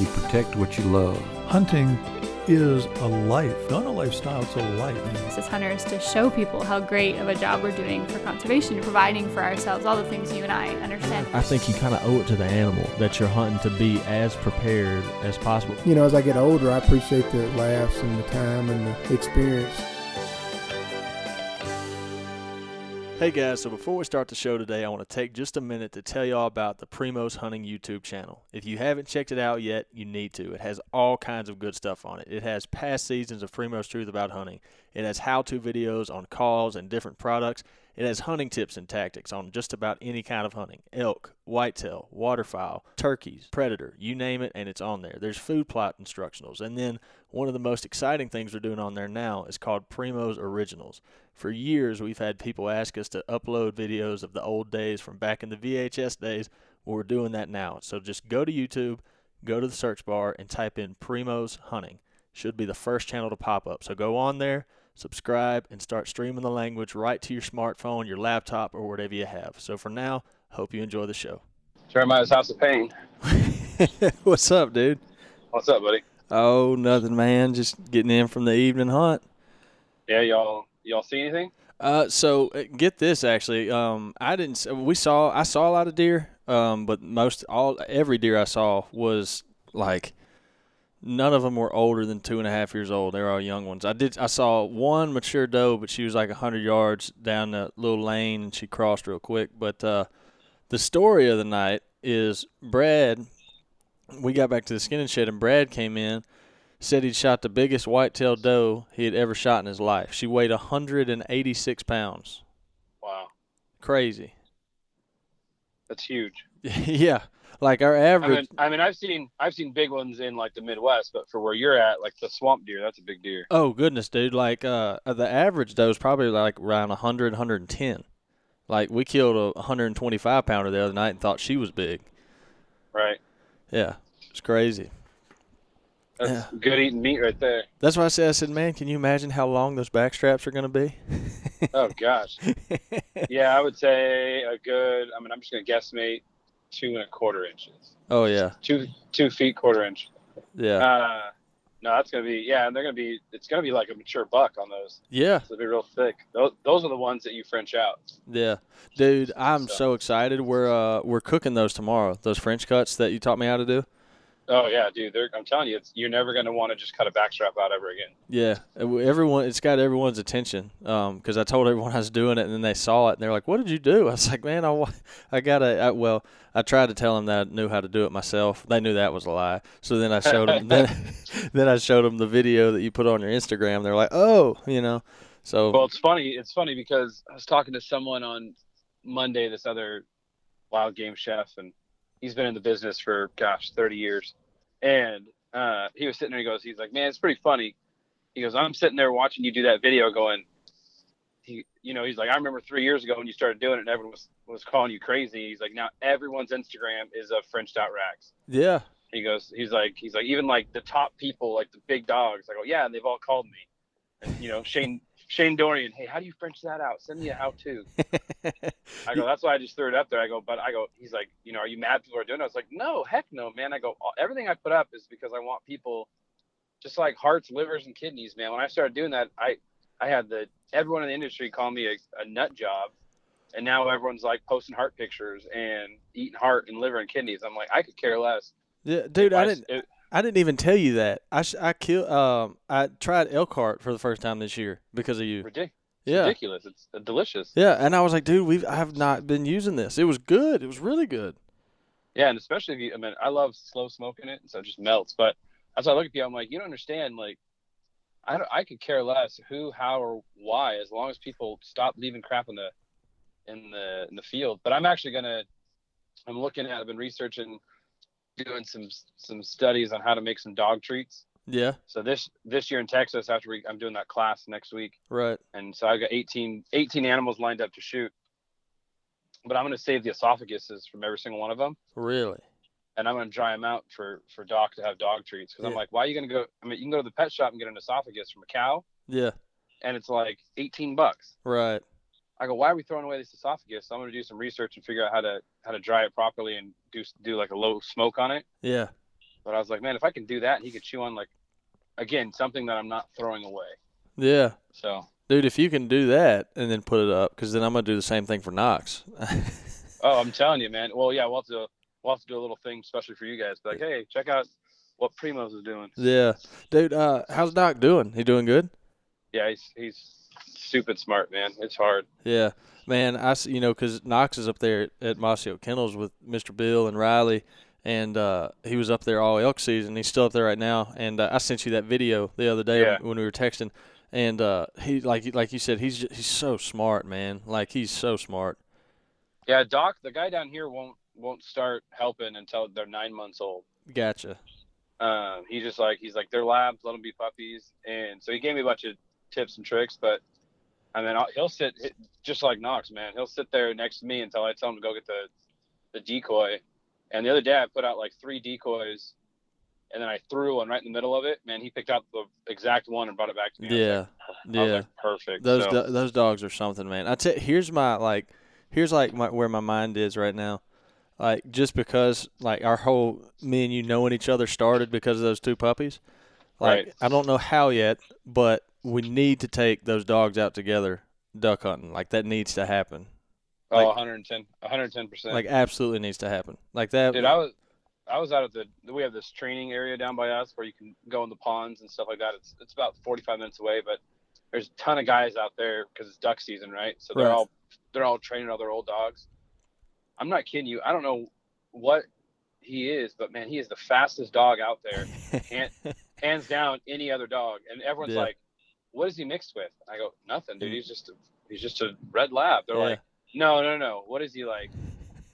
You protect what you love. Hunting is a life, not a lifestyle, it's a life. As hunters, to show people how great of a job we're doing for conservation, providing for ourselves, all the things you and I understand. I think you kind of owe it to the animal that you're hunting to be as prepared as possible. You know, as I get older, I appreciate the laughs and the time and the experience. Hey guys, so before we start the show today, I want to take just a minute to tell y'all about the Primos Hunting YouTube channel. If you haven't checked it out yet, you need to. It has all kinds of good stuff on it. It has past seasons of Primos Truth About Hunting. It has how to videos on calls and different products. It has hunting tips and tactics on just about any kind of hunting elk, whitetail, waterfowl, turkeys, predator, you name it, and it's on there. There's food plot instructionals. And then one of the most exciting things we're doing on there now is called Primos Originals. For years, we've had people ask us to upload videos of the old days from back in the VHS days. We're doing that now. So just go to YouTube, go to the search bar, and type in Primos Hunting. Should be the first channel to pop up. So go on there subscribe, and start streaming the language right to your smartphone, your laptop, or whatever you have. So for now, hope you enjoy the show. Jeremiah's House of Pain. What's up, dude? What's up, buddy? Oh, nothing, man. Just getting in from the evening hunt. Yeah, y'all, y'all see anything? Uh, so uh, get this. Actually, um, I didn't. We saw. I saw a lot of deer. Um, but most all every deer I saw was like none of them were older than two and a half years old. They were all young ones. I did. I saw one mature doe, but she was like a hundred yards down the little lane, and she crossed real quick. But uh, the story of the night is Brad. We got back to the skinning shed, and Brad came in, said he'd shot the biggest white-tailed doe he had ever shot in his life. She weighed 186 pounds. Wow, crazy. That's huge. yeah. Like our average. I mean, I mean, I've seen I've seen big ones in like the Midwest, but for where you're at, like the swamp deer, that's a big deer. Oh goodness, dude! Like uh, the average doe is probably like around 100, 110. Like we killed a 125 pounder the other night and thought she was big. Right. Yeah, it's crazy. That's yeah. good eating meat right there. That's why I said. I said, man, can you imagine how long those back straps are going to be? oh gosh. yeah, I would say a good. I mean, I'm just going to guesstimate two and a quarter inches. Oh yeah. Two two feet quarter inch. Yeah. Uh, no, that's gonna be yeah, and they're gonna be it's gonna be like a mature buck on those. Yeah. So they'll be real thick. Those those are the ones that you French out. Yeah, dude, I'm so, so excited. We're uh we're cooking those tomorrow. Those French cuts that you taught me how to do. Oh yeah, dude. I'm telling you, it's, you're never gonna want to just cut a backstrap out ever again. Yeah, everyone. It's got everyone's attention. Um, because I told everyone I was doing it, and then they saw it, and they're like, "What did you do?" I was like, "Man, I, I gotta." I, well, I tried to tell them that I knew how to do it myself. They knew that was a lie. So then I showed them. then, then I showed them the video that you put on your Instagram. They're like, "Oh, you know." So well, it's funny. It's funny because I was talking to someone on Monday. This other wild game chef, and he's been in the business for gosh, 30 years and uh, he was sitting there. He goes, he's like, man, it's pretty funny. He goes, I'm sitting there watching you do that video, going, he, you know, he's like, I remember three years ago when you started doing it, and everyone was was calling you crazy. He's like, now everyone's Instagram is a Frenched out racks. Yeah. He goes, he's like, he's like, even like the top people, like the big dogs. I go, yeah, and they've all called me. And, you know, Shane Shane Dorian, hey, how do you French that out? Send me a how to. I go, that's why I just threw it up there. I go, but I go, he's like, you know, are you mad people are doing it? I was like, no, heck no, man. I go, everything I put up is because I want people just like hearts, livers, and kidneys, man. When I started doing that, I, I had the, everyone in the industry call me a, a nut job. And now everyone's like posting heart pictures and eating heart and liver and kidneys. I'm like, I could care less. Yeah, dude, I, I didn't. It, I didn't even tell you that. I sh- I kill um I tried elk heart for the first time this year because of you. Ridiculous. Yeah. ridiculous. It's uh, delicious. Yeah, and I was like, dude, we've I have not been using this. It was good. It was really good. Yeah, and especially if you, I mean, I love slow smoking it, and so it just melts. But as I look at you, I'm like, you don't understand. Like, I don't, I could care less who, how, or why, as long as people stop leaving crap in the, in the, in the field. But I'm actually gonna, I'm looking at, I've been researching doing some some studies on how to make some dog treats. Yeah. So this this year in Texas, after we, I'm doing that class next week. Right. And so I've got 18 18 animals lined up to shoot. But I'm going to save the esophaguses from every single one of them. Really. And I'm going to dry them out for for Doc to have dog treats because yeah. I'm like, why are you going to go? I mean, you can go to the pet shop and get an esophagus from a cow. Yeah. And it's like 18 bucks. Right. I go, why are we throwing away this esophagus? So I'm going to do some research and figure out how to how to dry it properly and do do like a low smoke on it. Yeah. But I was like, man, if I can do that, and he could chew on like, again, something that I'm not throwing away. Yeah. So, Dude, if you can do that and then put it up, because then I'm gonna do the same thing for Knox. oh, I'm telling you, man. Well, yeah, we'll have to we'll have to do a little thing, especially for you guys. Like, hey, check out what Primos is doing. yeah, dude. Uh, how's Doc doing? He doing good? Yeah, he's he's stupid smart, man. It's hard. Yeah, man. I you know because Knox is up there at, Oak Kennels with Mr. Bill and Riley, and uh, he was up there all elk season. He's still up there right now. And uh, I sent you that video the other day Yeah. when we were texting. And uh, he like like you said, he's ju- he's so smart, man. Like he's so smart. Yeah, Doc, the guy down here won't won't start helping until they're nine months old. Gotcha. Um, he's just like he's like they're labs, let them be puppies, and so he gave me a bunch of tips and tricks. But I mean, I'll- he'll sit just like Knox, man. He'll sit there next to me until I tell him to go get the the decoy. And the other day, I put out like three decoys, and then I threw one right in the middle of it. Man, he picked out the exact one and brought it back to me. Yeah, like- yeah. like, perfect. Those So, do- those dogs are something, man. I tell here's my like here's like my, where my mind is right now. Like just because like our whole me and you knowing each other started because of those two puppies. Like Right. I don't know how yet, but we need to take those dogs out together duck hunting. Like that needs to happen. oh, like- 110, 110 percent. Like absolutely needs to happen. Like that. Dude, I was I was out at the we have this training area down by us where you can go in the ponds and stuff like that. It's it's about 45 minutes away, but there's a ton of guys out there because it's duck season, right? So they're Right. all they're all training all their old dogs. I'm not kidding you. I don't know what he is, but man, he is the fastest dog out there, hand, hands down any other dog. And everyone's Yeah. like, "What is he mixed with?" I go, "Nothing, dude. Hmm. He's just a, he's just a red lab." They're Yeah. like, "No, no, no. What is he like?"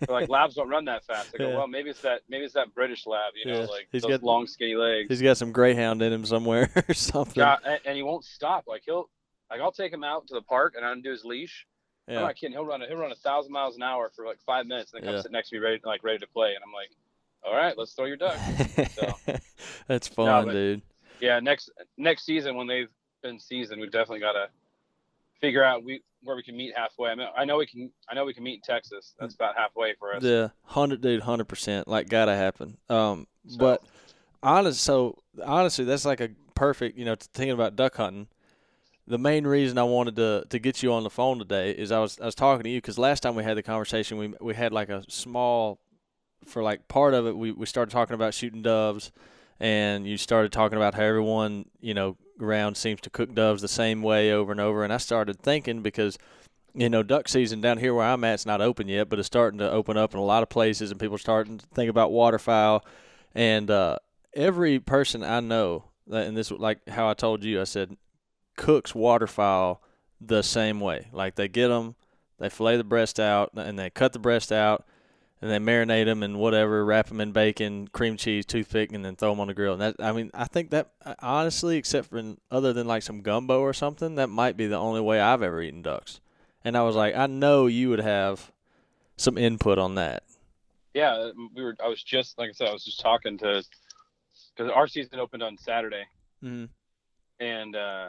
They're like labs don't run that fast. I go, Yeah. well, maybe it's that maybe it's that British lab, you know, Yeah. like He's those got- long skinny legs. He's got some greyhound in him somewhere or something. Yeah, and, and he won't stop. Like he'll like I'll take him out to the park and I undo his leash. Yeah. I'm not kidding. He'll run a, he'll run a thousand miles an hour for like five minutes and then come sit next to me ready like ready to play. And I'm like, all right, let's throw your duck. That's fun, but- dude. yeah, next next season when they've been seasoned, we've definitely got to figure out we where we can meet halfway. I mean, I know we can. I know we can meet in Texas. That's about halfway for us. Yeah, hundred dude, hundred percent. Like, gotta happen. Um, So- but honest, so honestly, that's like a perfect. You know, thinking about duck hunting. The main reason I wanted to to get you on the phone today is I was I was talking to you because last time we had the conversation, we we had like a small, for like part of it, we we started talking about shooting doves, and you started talking about how everyone you know around seems to cook doves the same way over and over, and I started thinking because you know, duck season down here where I'm at is not open yet, but it's starting to open up in a lot of places, and people are starting to think about waterfowl. And uh, every person I know, and this like how I told you, I said, cooks waterfowl the same way. Like they get them, they fillet the breast out, and they cut the breast out, and then marinate them and whatever, wrap them in bacon, cream cheese, toothpick, and then throw them on the grill. And that, I mean, I think that honestly, except for other than like some gumbo or something, that might be the only way I've ever eaten ducks. And I was like, I know you would have some input on that. yeah we were i was just like i said i was just talking to because our season opened on saturday Mm-hmm. and uh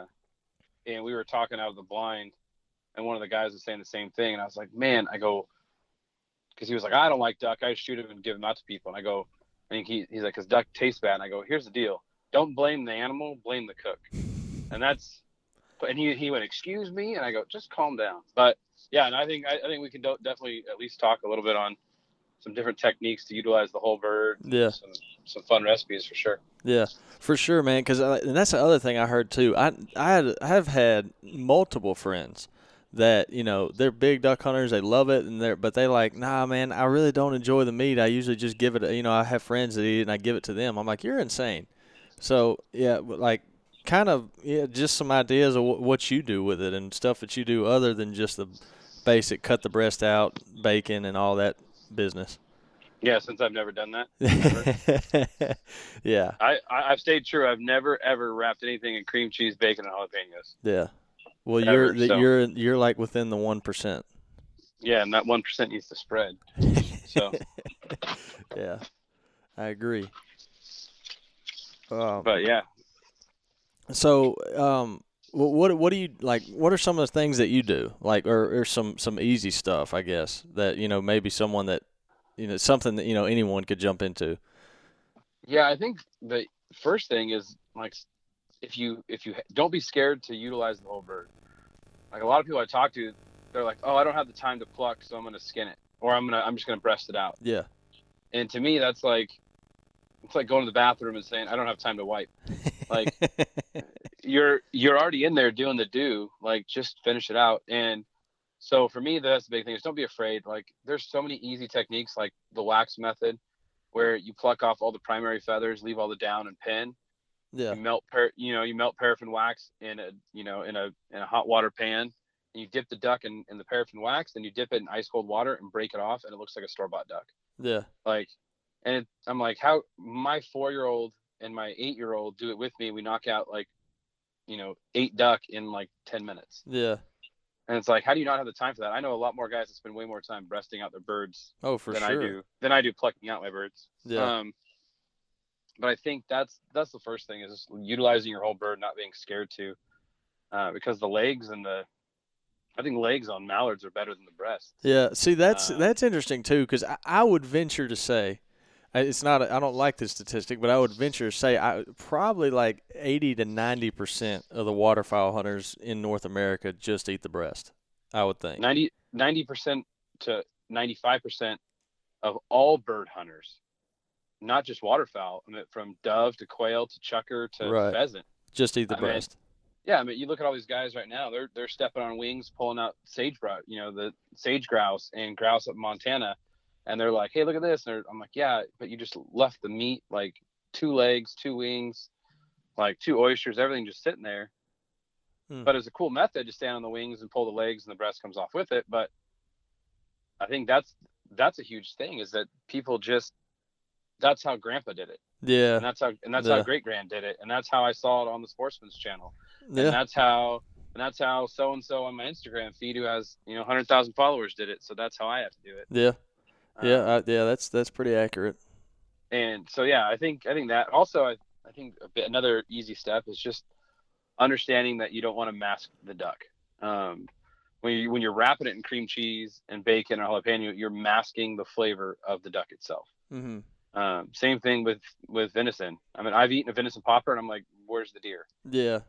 and we were talking out of the blind and one of the guys was saying the same thing and i was like man i go because he was like i don't like duck. I shoot him and give him out to people. And i go I think he, he's like because duck tastes bad. And i go here's the deal. Don't blame the animal. Blame the cook. And that's and he, he went excuse me and i go just calm down. But yeah and i think i, I think we can do, definitely at least talk a little bit on some different techniques to utilize the whole bird Yeah. some, some fun recipes for sure. Yeah, for sure, man. Because uh, and that's the other thing I heard too. I I had I have had multiple friends that you know they're big duck hunters. They love it, and they're but they like, nah, man. I really don't enjoy the meat. I usually just give it. You know, I have friends that eat it, and I give it to them. I'm like, you're insane. So yeah, like kind of yeah, just some ideas of wh- what you do with it and stuff that you do other than just the basic cut the breast out, bacon, and all that business. yeah since i've never done that yeah, I, I I've stayed true. I've never ever wrapped anything in cream cheese, bacon, and jalapenos. yeah. Well, Ever, you're so- you're you're like within the one percent. Yeah, and that one percent needs to spread. So, yeah, I agree. Um, but yeah, so, um, what what do you like? What are some of the things that you do? Like, or, or some some easy stuff, I guess that you know maybe someone that you know something that you know anyone could jump into. Yeah, I think the first thing is like if you if you don't be scared to utilize the whole bird. Like a lot of people I talk to, they're like, "Oh, I don't have the time to pluck, so I'm gonna skin it, or I'm gonna I'm just gonna breast it out." Yeah. And to me, that's like it's like going to the bathroom and saying, "I don't have time to wipe." Like you're you're already in there doing the do. Like just finish it out. And so for me, that's the big thing is don't be afraid. Like there's so many easy techniques like the wax method, where you pluck off all the primary feathers, leave all the down and pin. Yeah. You melt par- you know you melt paraffin wax in a you know in a in a hot water pan. And you dip the duck in, in the paraffin wax, then you dip it in ice cold water and break it off, and it looks like a store bought duck Yeah. like and it, i'm like how my four year old and my eight year old do it with me we knock out like you know eight duck in like 10 minutes Yeah. and it's like how do you not have the time for that i know a lot more guys that spend way more time breasting out their birds Oh, for than sure. i do than i do plucking out my birds Yeah. um but i think that's that's the first thing is utilizing your whole bird not being scared to uh, because the legs and the i think legs on mallards are better than the breast Yeah, see that's Uh, that's interesting too because I, I would venture to say, I- it's not I don't like this statistic, but I would venture to say I probably like eighty to ninety percent of the waterfowl hunters in North America just eat the breast. I would think. 90 percent to ninety five percent of all bird hunters, not just waterfowl. I mean, from dove to quail to chukar to Right. pheasant. Just eat the I mean, breast. Yeah, I mean, you look at all these guys right now; they're they're stepping on wings, pulling out sagebrush, you know, the sage grouse and grouse up in Montana, and they're like, "Hey, look at this!" And I'm like, "Yeah, but you just left the meat, like two legs, two wings, like two oysters, everything just sitting there." Hmm. But it's a cool method to stand on the wings and pull the legs, and the breast comes off with it. But I think that's that's a huge thing is that people just that's how Grandpa did it, Yeah, and that's how and that's Yeah. how Great Grand did it, and that's how I saw it on the Sportsman's Channel and yeah, that's how and that's how so and so on my Instagram feed who has you know hundred thousand followers did it. So that's how I have to do it. yeah, yeah, Um, I, yeah. That's that's pretty accurate. and so yeah, I think I think that also I, I think a bit, another easy step is just understanding that you don't want to mask the duck. Um, when you when you're wrapping it in cream cheese and bacon or jalapeno, you're masking the flavor of the duck itself. hmm Um, same thing with with venison. I mean, I've eaten a venison popper and I'm like, where's the deer? Yeah.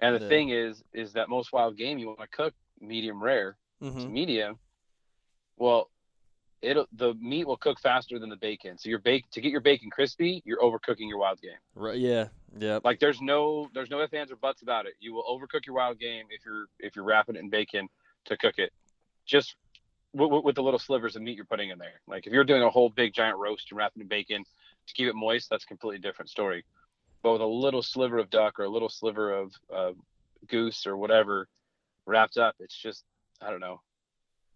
And the Yeah. thing is, is that most wild game you want to cook medium rare. hmm to medium, well, it'll the meat will cook faster than the bacon. So your bake to get your bacon crispy, you're overcooking your wild game. Right. Yeah. Yeah. Like there's no there's no ifs ands or buts about it. You will overcook your wild game if you're if you're wrapping it in bacon to cook it. Just with, with the little slivers of meat you're putting in there. Like if you're doing a whole big giant roast and wrapping in bacon to keep it moist, that's a completely different story. But with a little sliver of duck or a little sliver of uh, goose or whatever wrapped up, it's just I don't know.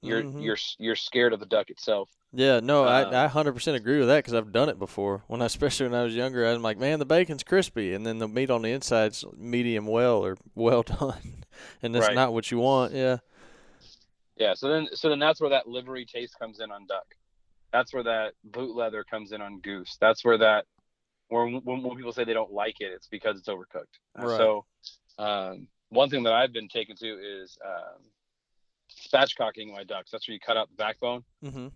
You're Mhm. you're you're scared of the duck itself. Yeah, no, Um, I I hundred percent agree with that because I've done it before. When I, especially when I was younger, I'm like, man, the bacon's crispy, and then the meat on the inside's medium well or well done, and that's Right. not what you want. Yeah, Yeah, so then so then that's where that livery taste comes in on duck. That's where that boot leather comes in on goose. That's where that when when, when people say they don't like it, it's because it's overcooked. Right. So um, one thing that I've been taken to is um, spatchcocking my ducks. That's where you cut out the backbone. mm-hmm.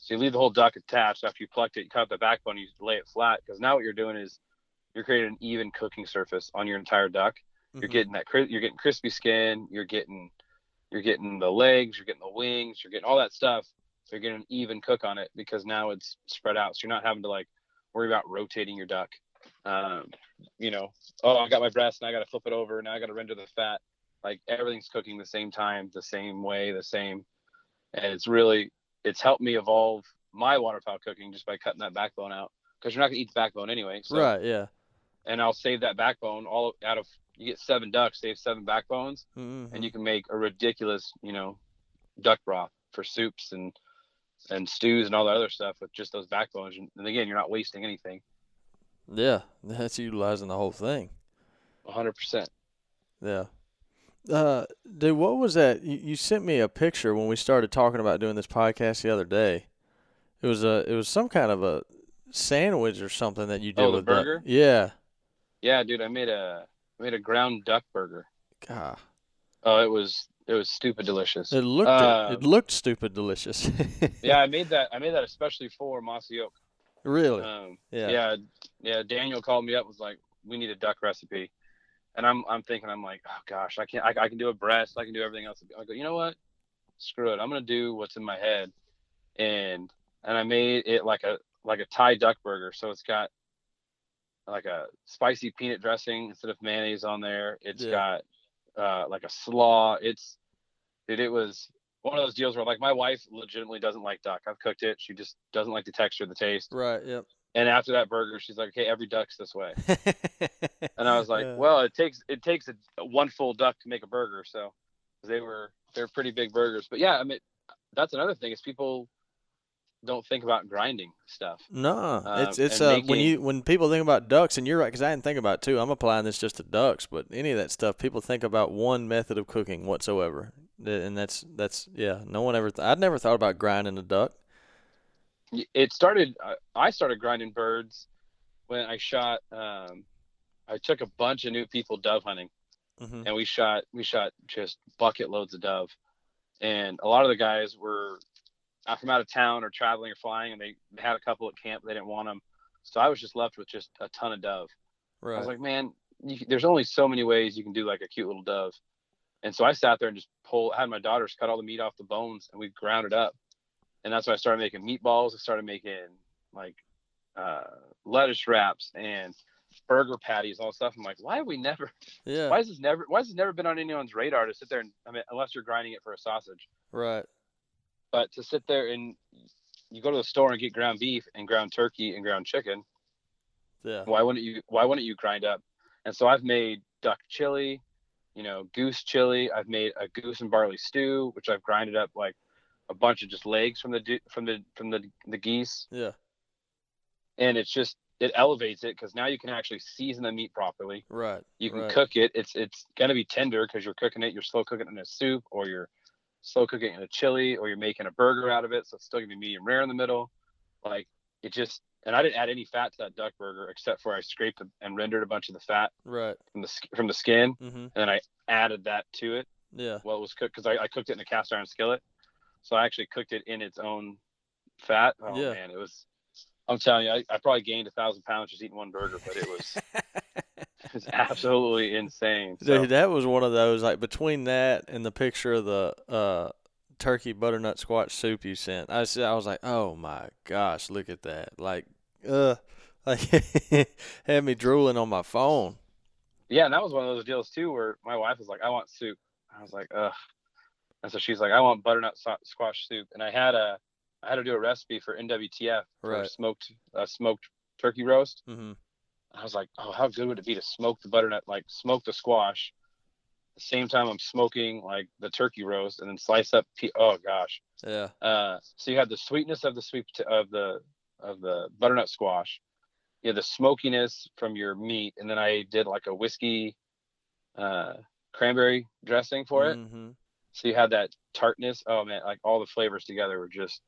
So you leave the whole duck attached after you plucked it. You cut out the backbone. You lay it flat because now what you're doing is you're creating an even cooking surface on your entire duck. Mm-hmm. You're getting that you're getting crispy skin. You're getting you're getting the legs. You're getting the wings. You're getting all that stuff. So you're getting an even cook on it because now it's spread out. So you're not having to like worry about rotating your duck. Um, you know, oh, I got my breast and I got to flip it over. Now I got to render the fat. Like everything's cooking the same time, the same way, the same. And it's really it's helped me evolve my waterfowl cooking just by cutting that backbone out because you're not gonna eat the backbone anyway. So, right. Yeah. And I'll save that backbone all out of you get seven ducks, save seven backbones, Mm-hmm. and you can make a ridiculous, you know, duck broth for soups and and stews and all that other stuff with just those backbones. And, and again, you're not wasting anything. yeah, that's utilizing the whole thing. 100. percent Yeah. Uh, dude, what was that? You, you sent me a picture when we started talking about doing this podcast the other day. It was a, it was some kind of a sandwich or something that you did Oh, the with that. burger? Yeah. Yeah, dude, I made a I made a ground duck burger. God, Oh, it was it was stupid delicious. it looked, Uh, it looked stupid delicious. yeah, I made that. I made that especially for Mossy Oak. Really? Um, yeah. yeah, yeah. Daniel called me up, was like, "We need a duck recipe," and I'm I'm thinking, I'm like, "Oh gosh, I can't. I, I can do a breast. I can do everything else." I go, you know what? Screw it. I'm gonna do what's in my head, and and I made it like a like a Thai duck burger. So it's got like a spicy peanut dressing instead of mayonnaise on there. It's Yeah. got uh, like a slaw. It's dude, it was one of those deals where like my wife legitimately doesn't like duck. I've cooked it. She just doesn't like the texture, the taste. Right. Yep. And after that burger, she's like, "Okay, every duck's this way." And I was like, Yeah. "Well, it takes it takes a, one full duck to make a burger." So they were they're pretty big burgers. But yeah, I mean, that's another thing is people don't think about grinding stuff. No, Um, it's it's uh when you when people think about ducks, and you're right because I didn't think about it too. I'm applying this just to ducks, but any of that stuff, people think about one method of cooking whatsoever, and that's that's yeah. No one ever. Th- I'd never thought about grinding a duck. It started. I- I started grinding birds when I shot. Um, I took a bunch of new people dove hunting. hmm and we shot we shot just bucket loads of dove and a lot of the guys were out from out of town or traveling or flying and they, they had a couple at camp they didn't want them so i was just left with just a ton of dove Right. i was like man you, there's only so many ways you can do like a cute little dove and so i sat there and just pull had my daughters cut all the meat off the bones and we ground it up and that's when i started making meatballs i started making like uh, lettuce wraps and burger patties all stuff i'm like why have we never yeah. why has this never why has this never been on anyone's radar to sit there and I mean unless you're grinding it for a sausage. Right. But to sit there and you go to the store and get ground beef and ground turkey and ground chicken, Yeah. why wouldn't you why wouldn't you grind up? And so I've made duck chili, you know, goose chili. I've made a goose and barley stew, which I've grinded up like a bunch of just legs from the from the from the the geese, Yeah. and it's just it elevates it because now you can actually season the meat properly. Right. you can right. cook it it's it's going to be tender because you're cooking it you're slow cooking it in a soup or you're slow cooking it in a chili or you're making a burger out of it so it's still going to be medium rare in the middle like it just and i didn't add any fat to that duck burger except for i scraped and rendered a bunch of the fat Right. from the from the skin hmm and then i added that to it Yeah. while it was cooked because I, I cooked it in a cast iron skillet so i actually cooked it in its own fat oh Yeah. man it was i'm telling you I, I probably gained a thousand pounds just eating one burger but it was it was absolutely insane so, Dude, that was one of those like between that and the picture of the uh turkey butternut squash soup you sent. I was I was like, "Oh my gosh, look at that." Like uh like had me drooling on my phone. yeah and that was one of those deals too where my wife was like i want soup i was like ugh and so she's like i want butternut squash soup and i had a i had to do a recipe for nwtf for Right. smoked uh, smoked turkey roast Mhm. I was like, oh, how good would it be to smoke the butternut, like smoke the squash, the same time I'm smoking like the turkey roast, and then slice up. Pe- oh gosh. Yeah. Uh, so you have the sweetness of the sweet of the of the butternut squash, you have the smokiness from your meat, and then I did like a whiskey, uh, cranberry dressing for it. Mhm. So you have that tartness. Oh man, like all the flavors together were just.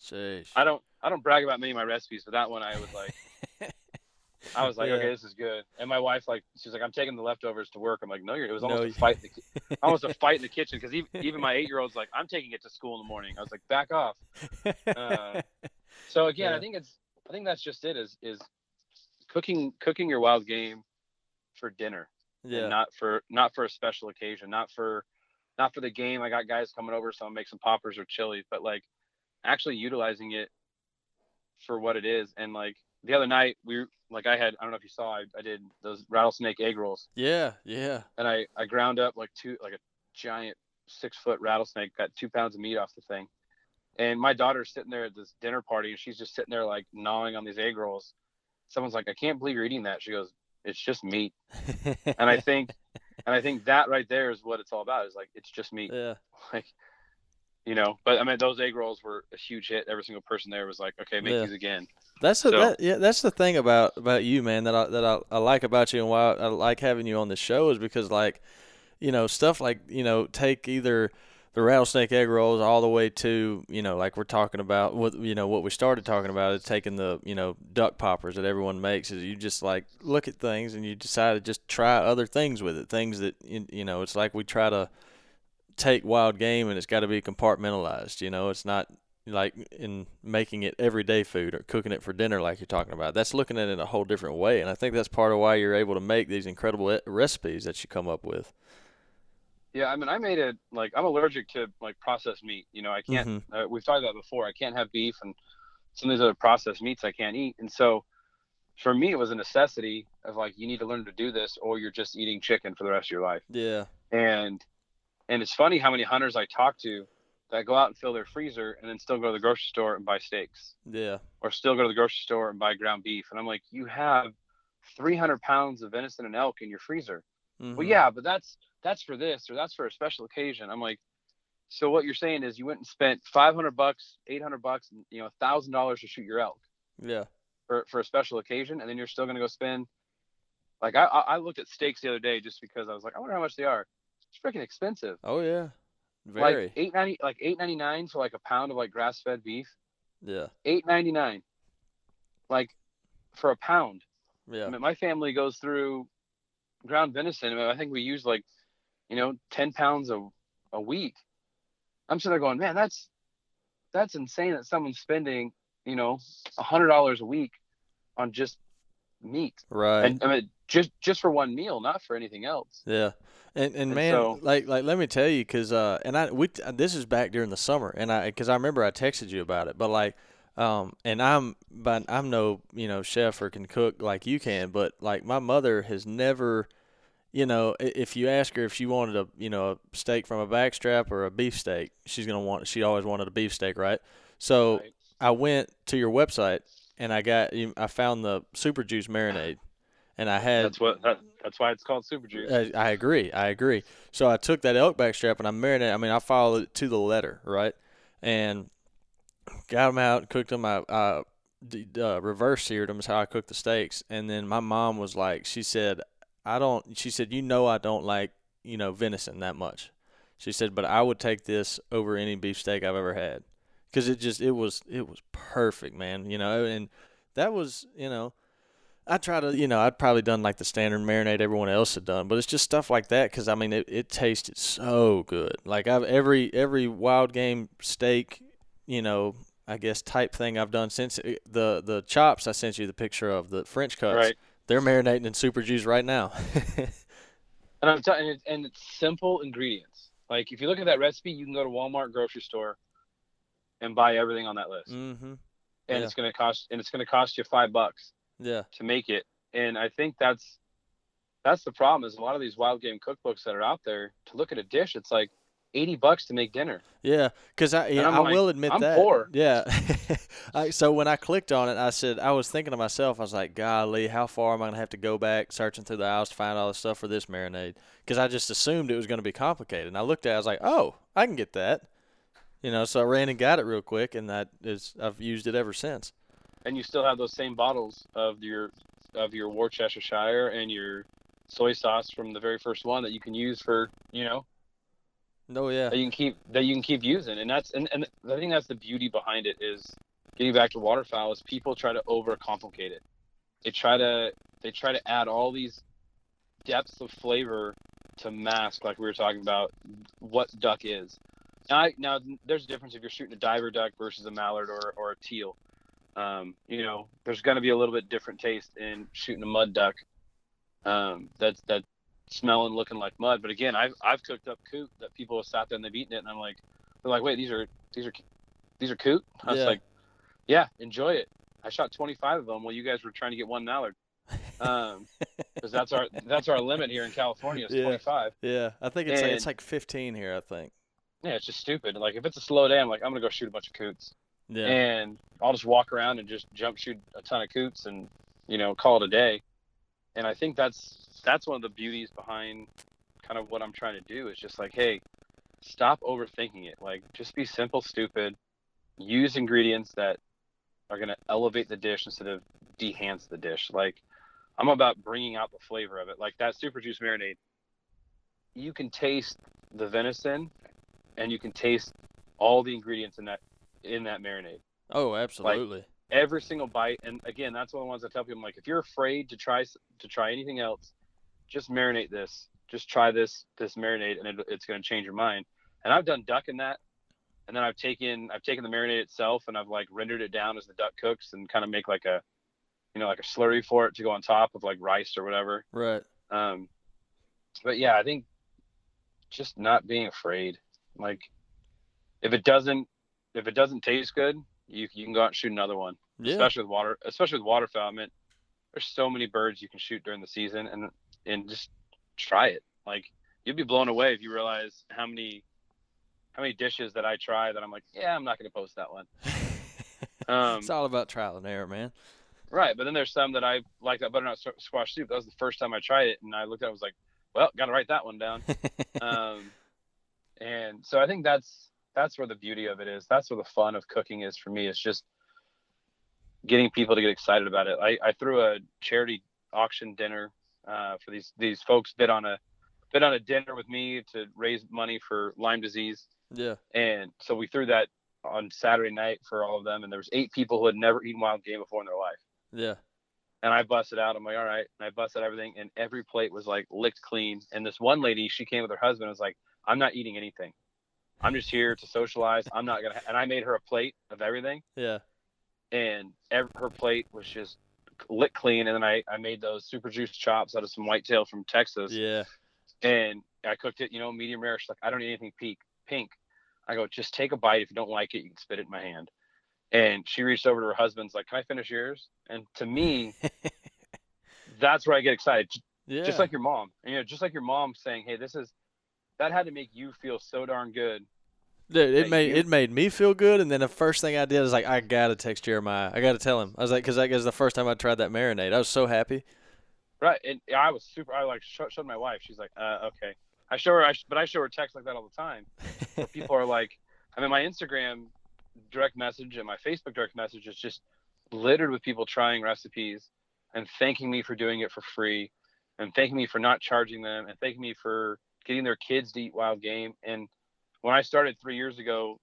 Sheesh. I don't I don't brag about many of my recipes, but that one I was like. I was like, Yeah. okay, this is good. And my wife, like, she's like, I'm taking the leftovers to work. I'm like, no, you're. It was almost No, a fight. In the, almost a fight in the kitchen because even, even my eight year old's like, I'm taking it to school in the morning. I was like, back off. Uh, so again, Yeah. I think it's. I think that's just it. Is is cooking cooking your wild game for dinner, yeah. and not for not for a special occasion, not for not for the game. I got guys coming over, so I'll make some poppers or chili, but like actually utilizing it for what it is. And like the other night, we like I had I don't know if you saw I, I did those rattlesnake egg rolls, yeah. Yeah. and I I ground up like two like a giant six foot rattlesnake, got two pounds of meat off the thing. And my daughter's sitting there at this dinner party, and she's just sitting there like gnawing on these egg rolls. Someone's like, "I can't believe you're eating that." She goes, "It's just meat." And I think, and I think that right there is what it's all about. Is like it's just meat. yeah. Like, you know. But I mean, those egg rolls were a huge hit. Every single person there was like, "Okay, make Yeah. these again." That's the that, yeah. That's the thing about about you, man. That I that I, I like about you and why I like having you on the show is because like, you know, stuff like you know, take either the rattlesnake egg rolls all the way to you know, like we're talking about what you know what we started talking about is taking the you know duck poppers that everyone makes. Is you just like look at things and you decide to just try other things with it. Things that you know, it's like we try to take wild game and it's got to be compartmentalized. You know, it's not like in making it everyday food or cooking it for dinner, like you're talking about. That's looking at it in a whole different way, and I think that's part of why you're able to make these incredible recipes that you come up with. Yeah, I mean, I made it like I'm allergic to like processed meat. You know, I can't. Mhm. Uh, we've talked about before. I can't have beef and some of these other processed meats I can't eat. And so, for me, it was a necessity of like you need to learn to do this, or you're just eating chicken for the rest of your life. Yeah. And and it's funny how many hunters I talk to that go out and fill their freezer and then still go to the grocery store and buy steaks, Yeah. or still go to the grocery store and buy ground beef. And I'm like, you have 300 pounds of venison and elk in your freezer. Well, Mhm. yeah, but that's that's for this or that's for a special occasion. I'm like, so what you're saying is you went and spent 500 bucks, 800 bucks, you know, a thousand dollars to shoot your elk Yeah. for for a special occasion, and then you're still gonna go spend. Like I I I looked at steaks the other day just because I was like, I wonder how much they are. It's freaking expensive. Oh yeah. Very. Like eight ninety, like eight ninety nine for like a pound of like grass fed beef. yeah. Eight ninety nine. Like for a pound. Yeah. I mean, my family goes through ground venison. I, mean, I think we use like, you know, 10 pounds a, a week. I'm sitting there going, man, that's, that's insane that someone's spending, you know, a hundred dollars a week on just meat. Right. And I mean, just, just for one meal, not for anything else. Yeah, and and, And man, so- like like let me tell you, cause uh, and I we this is back during the summer, and I cause I remember I texted you about it, but like, um, and I'm but I'm no you know chef or can cook like you can, but like my mother has never, you know, if you ask her if she wanted a you know a steak from a backstrap or a beef steak, she's gonna want she always wanted a beef steak, right? So Right? I went to your website and I got I found the super juice marinade, and I had That's what, that, that's why it's called super juice. I, I agree. I agree. So I took that elk back strap and I marinated. I mean, I followed it to the letter, right? And got them out, cooked them. I uh, d- uh, reverse seared them is how I cooked the steaks. And then my mom was like, she said, I don't. She said, you know, I don't like you know venison that much. She said, but I would take this over any beef steak I've ever had because it just it was it was perfect, man. You know, and that was you know. I try to, you know, I'd probably done like the standard marinade everyone else had done, but it's just stuff like that because I mean, it, it tasted so good. Like I've every every wild game steak, you know, I guess type thing I've done since it, the the chops I sent you the picture of the French cuts. Right. They're marinating in super juice right now. And I'm telling you, and it's simple ingredients. Like if you look at that recipe, you can go to Walmart grocery store and buy everything on that list. mm-hmm. and Yeah. it's going to cost and it's going to cost you five bucks Yeah. to make it and i think that's that's the problem is a lot of these wild game cookbooks that are out there to look at a dish it's like 80 bucks to make dinner Yeah, because I yeah, I'm like, will admit I'm that. poor. Yeah. I, so when I clicked on it, I said I was thinking to myself, I was like, "Golly, how far am I gonna have to go back searching through the aisles to find all the stuff for this marinade?" Because I just assumed it was gonna be complicated. And I looked at, it, I was like, "Oh, I can get that." You know, so I ran and got it real quick, and that is I've used it ever since. And you still have those same bottles of your of your worcestershire and your soy sauce from the very first one that you can use for you know No, yeah, that you can keep that you can keep using. And that's and, and i think that's the beauty behind it is getting back to waterfowl is people try to overcomplicate it. They try to they try to add all these depths of flavor to mask like we were talking about what duck is. Now, I, now there's a difference if you're shooting a diver duck versus a mallard or, or a teal um, you know there's going to be a little bit different taste in shooting a mud duck um, that's that smelling looking like mud but again i've i've cooked up coot that people have sat there and they've eaten it and i'm like they're like wait these are these are these are coot i was Yeah. like yeah enjoy it i shot 25 of them while you guys were trying to get one mallard um because that's our that's our limit here in california is Yeah. 25 yeah. I think it's like, it's like 15 here. I think. yeah it's just stupid like if it's a slow day i'm like i'm gonna go shoot a bunch of coots Yeah. and I'll just walk around and just jump shoot a ton of coots and you know call it a day. And I think that's that's one of the beauties behind kind of what I'm trying to do is just like, hey, stop overthinking it. Like just be simple, stupid. Use ingredients that are going to elevate the dish instead of dehance the dish. Like I'm about bringing out the flavor of it. Like that super juice marinade. You can taste the venison and you can taste all the ingredients in that in that marinade oh, absolutely. every single bite and again that's one of the ones i tell people I'm like if you're afraid to try to try anything else just marinate this just try this this marinade and it, it's going to change your mind and i've done duck in that and then I've taken I've taken the marinade itself and I've like rendered it down as the duck cooks and kind of make like a you know like a slurry for it to go on top of like rice or whatever. Right. Um, but yeah, I think just not being afraid. Like if it doesn't if it doesn't taste good, you you can go out and shoot another one. Yeah. Especially with water, especially with waterfowl. I mean, there's so many birds you can shoot during the season, and and just try it. Like you'd be blown away if you realize how many how many dishes that I try that I'm like, yeah, I'm not gonna post that one. Um, it's all about trial and error, man. Right, but then there's some that I like that butternut squash soup. That was the first time I tried it, and I looked at it, I was like, well, got to write that one down. um, and so I think that's that's where the beauty of it is. That's where the fun of cooking is for me. It's just getting people to get excited about it. I, I threw a charity auction dinner uh, for these these folks bid on a bid on a dinner with me to raise money for Lyme disease, yeah. and so we threw that on Saturday night for all of them. And there was eight people who had never eaten wild game before in their life. Yeah. and I busted out. I'm like, all right. And I busted everything, and every plate was like licked clean. And this one lady, she came with her husband, and was like, I'm not eating anything. I'm just here to socialize. I'm not gonna. And I made her a plate of everything, Yeah. and ev- her plate was just lit clean. And then I I made those super juice chops out of some whitetail from Texas, Yeah. and I cooked it, you know, medium rare. She's like, I don't need anything pink. Pink. I go, just take a bite. If you don't like it, you can spit it in my hand. And she reached over to her husband's like, Can I finish yours? And to me, that's where I get excited. Yeah. Just like your mom. You know, just like your mom saying, Hey, this is that had to make you feel so darn good. Dude, it made you- it made me feel good, and then the first thing I did is like I gotta text Jeremiah. I gotta tell him. I was like, because that was the first time I tried that marinade. I was so happy. Right. And I was super I like sh- showed my wife. She's like, uh, okay. I show her I sh- but I show her text like that all the time. people are like, I mean, my Instagram direct message and my Facebook direct message is just littered with people trying recipes and thanking me for doing it for free and thanking me for not charging them and thanking me for getting their kids to eat wild game. And when I started three years ago,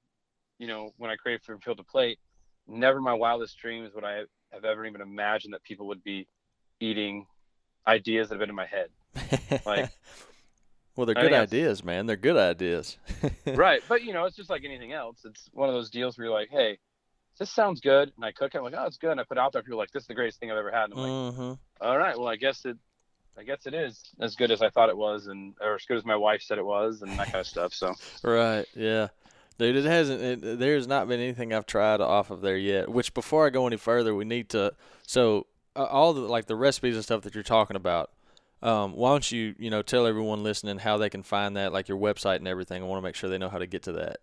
you know, when I created From Field to Plate, never my wildest dreams would I have ever even imagined that people would be eating ideas that have been in my head. Like- well, they're good ideas, man. They're good ideas. right. But you know, it's just like anything else. It's one of those deals where you're like, hey, this sounds good, and I cook it. I'm like, oh, it's good. And I put it out there. People are like, this is the greatest thing I've ever had. And I'm like, hmm all right, well, I guess it, I guess it is as good as I thought it was, and or as good as my wife said it was, and that kind of stuff. So Right. Yeah. Dude, it hasn't. It, there's not been anything I've tried off of there yet. Which before I go any further, we need to. So uh, all the like the recipes and stuff that you're talking about. Um, why don't you you know tell everyone listening how they can find that, like your website and everything. I want to make sure they know how to get to that.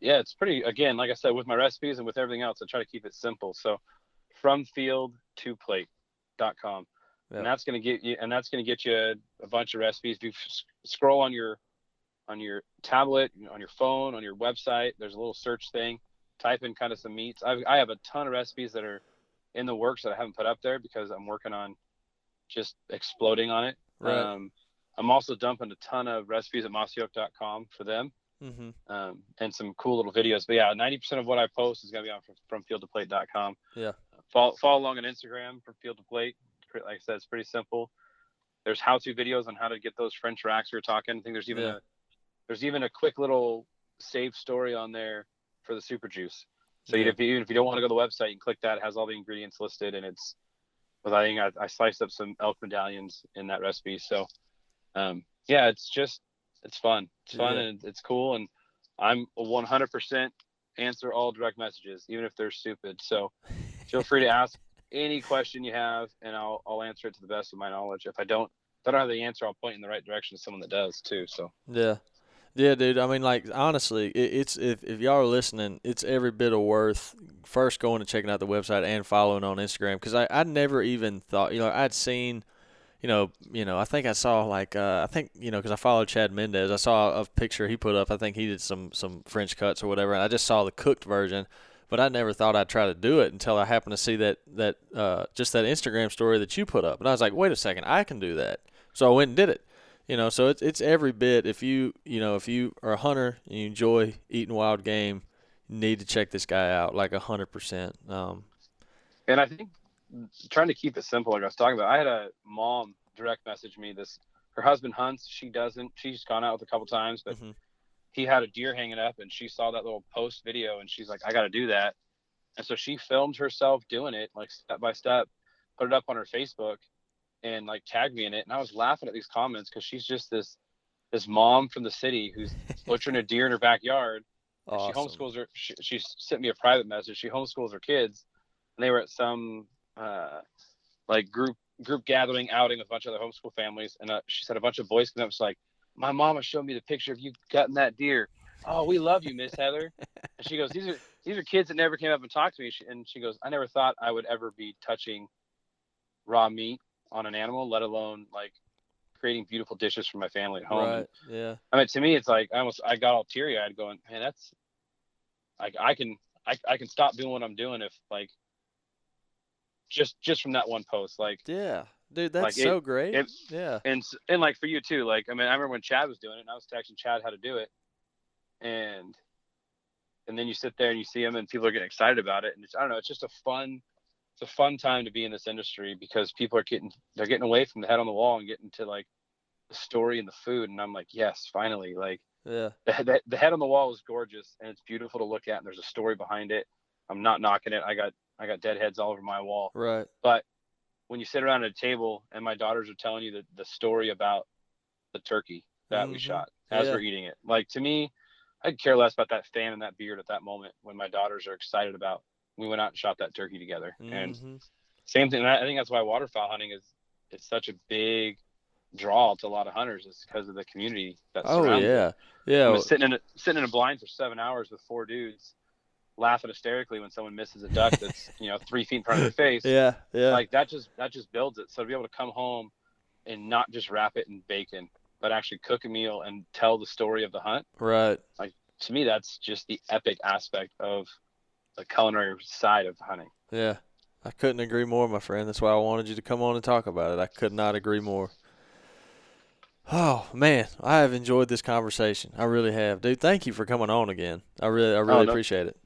yeah, it's pretty. Again, like I said, with my recipes and with everything else, I try to keep it simple. So from field to plate.com. Yeah. and that's going to get you and that's going to get you a, a bunch of recipes if you scroll on your on your tablet on your phone on your website there's a little search thing type in kind of some meats I've, i have a ton of recipes that are in the works that i haven't put up there because i'm working on just exploding on it Right. um, i'm also dumping a ton of recipes at mossyoak.com for them Mm-hmm. um, and some cool little videos but yeah 90% of what i post is going to be on from, from fieldtoplate.com Yeah. follow, follow along on instagram from field to plate Pre- like I said, it's pretty simple. There's how-to videos on how to get those French racks we were talking. I think there's even Yeah. a there's even a quick little save story on there for the super juice. So Yeah. if you, even if you don't want to go to the website, you can click that. It has all the ingredients listed, and it's. But I think I, I sliced up some elk medallions in that recipe. So, um, yeah, it's just it's fun. It's fun Yeah. and it's cool. And I'm a 100% answer all direct messages, even if they're stupid. So feel free to ask any question you have, and I'll I'll answer it to the best of my knowledge. If I don't if I don't have the answer, I'll point in the right direction to someone that does too. So Yeah. Yeah, dude. I mean, like honestly, it, it's if if y'all are listening, it's every bit of worth first going and checking out the website and following on Instagram because I I never even thought you know I'd seen, you know you know I think I saw like uh, I think you know because I followed Chad Mendes I saw a picture he put up I think he did some some French cuts or whatever and I just saw the cooked version, but I never thought I'd try to do it until I happened to see that that uh, just that Instagram story that you put up and I was like wait a second I can do that so I went and did it. You know, so it's it's every bit. If you you know if you are a hunter and you enjoy eating wild game, you need to check this guy out like a hundred percent. Um, and I think trying to keep it simple, like I was talking about. I had a mom direct message me this. Her husband hunts. She doesn't. She's gone out with a couple times, but Mhm. He had a deer hanging up and she saw that little post video and she's like, I got to do that. And so she filmed herself doing it like step by step, put it up on her Facebook and like tagged me in it. And I was laughing at these comments because she's just this this mom from the city who's butchering a deer in her backyard. And She Awesome. homeschools her. She, she sent me a private message. She homeschools her kids, and they were at some uh, like group group gathering outing with a bunch of other homeschool families. And uh, she said a bunch of boys came up. Was like, my mama showed me the picture of you cutting that deer. Oh, we love you, Miss Heather. and she goes, these are these are kids that never came up and talked to me. And she goes, I never thought I would ever be touching raw meat on an animal, let alone like creating beautiful dishes for my family at home. Right. Yeah. I mean, to me, it's like I almost I got all teary eyed, going, man, that's like I can I, I can stop doing what I'm doing if like just just from that one post, like Yeah. Dude, that's Like, it- so great. it- yeah. and and like for you too, like I mean, I remember when Chad was doing it, and I was texting Chad how to do it, and and then you sit there and you see him, and people are getting excited about it, and it's I don't know, it's just a fun. It's a fun time to be in this industry because people are getting they're getting away from the head on the wall and getting to like the story and the food and I'm like yes finally like Yeah. the, the, the head on the wall is gorgeous and it's beautiful to look at and there's a story behind it i'm not knocking it i got i got dead heads all over my wall Right. but when you sit around at a table and my daughters are telling you the, the story about the turkey that we Mhm. shot as Yeah. we're eating it like to me i'd care less about that fan and that beard at that moment when my daughters are excited about we went out and shot that turkey together and Mhm. same thing and I, think that's why waterfowl hunting is it's such a big draw to a lot of hunters is because of the community that Oh yeah. Yeah. Sitting in a, sitting in a blind for seven hours with four dudes, laughing hysterically when someone misses a duck that's you know three feet in front of their face. Yeah. Yeah. Like that just that just builds it. So to be able to come home and not just wrap it in bacon, but actually cook a meal and tell the story of the hunt. right. Like To me, that's just the epic aspect of the culinary side of hunting. Yeah. I couldn't agree more, my friend. That's why I wanted you to come on and talk about it. I could not agree more. Oh man, I have enjoyed this conversation. I really have, dude. Thank you for coming on again. I really, I really oh, no. appreciate it.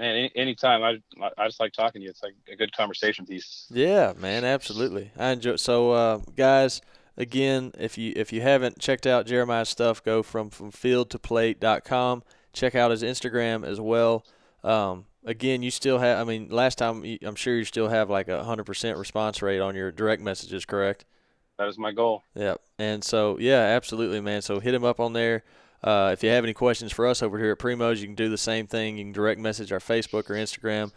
Man, any, anytime I I just like talking to you. It's like a good conversation piece. Yeah, man, absolutely. I enjoy. So, uh, guys, again, if you if you haven't checked out Jeremiah's stuff, go from from field to plate.com. Check out his Instagram as well. Um, again, you still have. I mean, last time you- I'm sure you still have like a hundred percent response rate on your direct messages, correct? That is my goal. Yep. And so, yeah, absolutely, man. So hit him up on there. Uh, if you have any questions for us over here at Primos, you can do the same thing. You can direct message our Facebook or Instagram.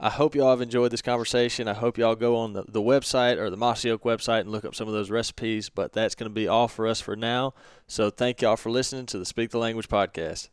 I hope y'all have enjoyed this conversation. I hope y'all go on the, the website or the Mossy Oak website and look up some of those recipes. But that's going to be all for us for now. So thank y'all for listening to the Speak the Language podcast.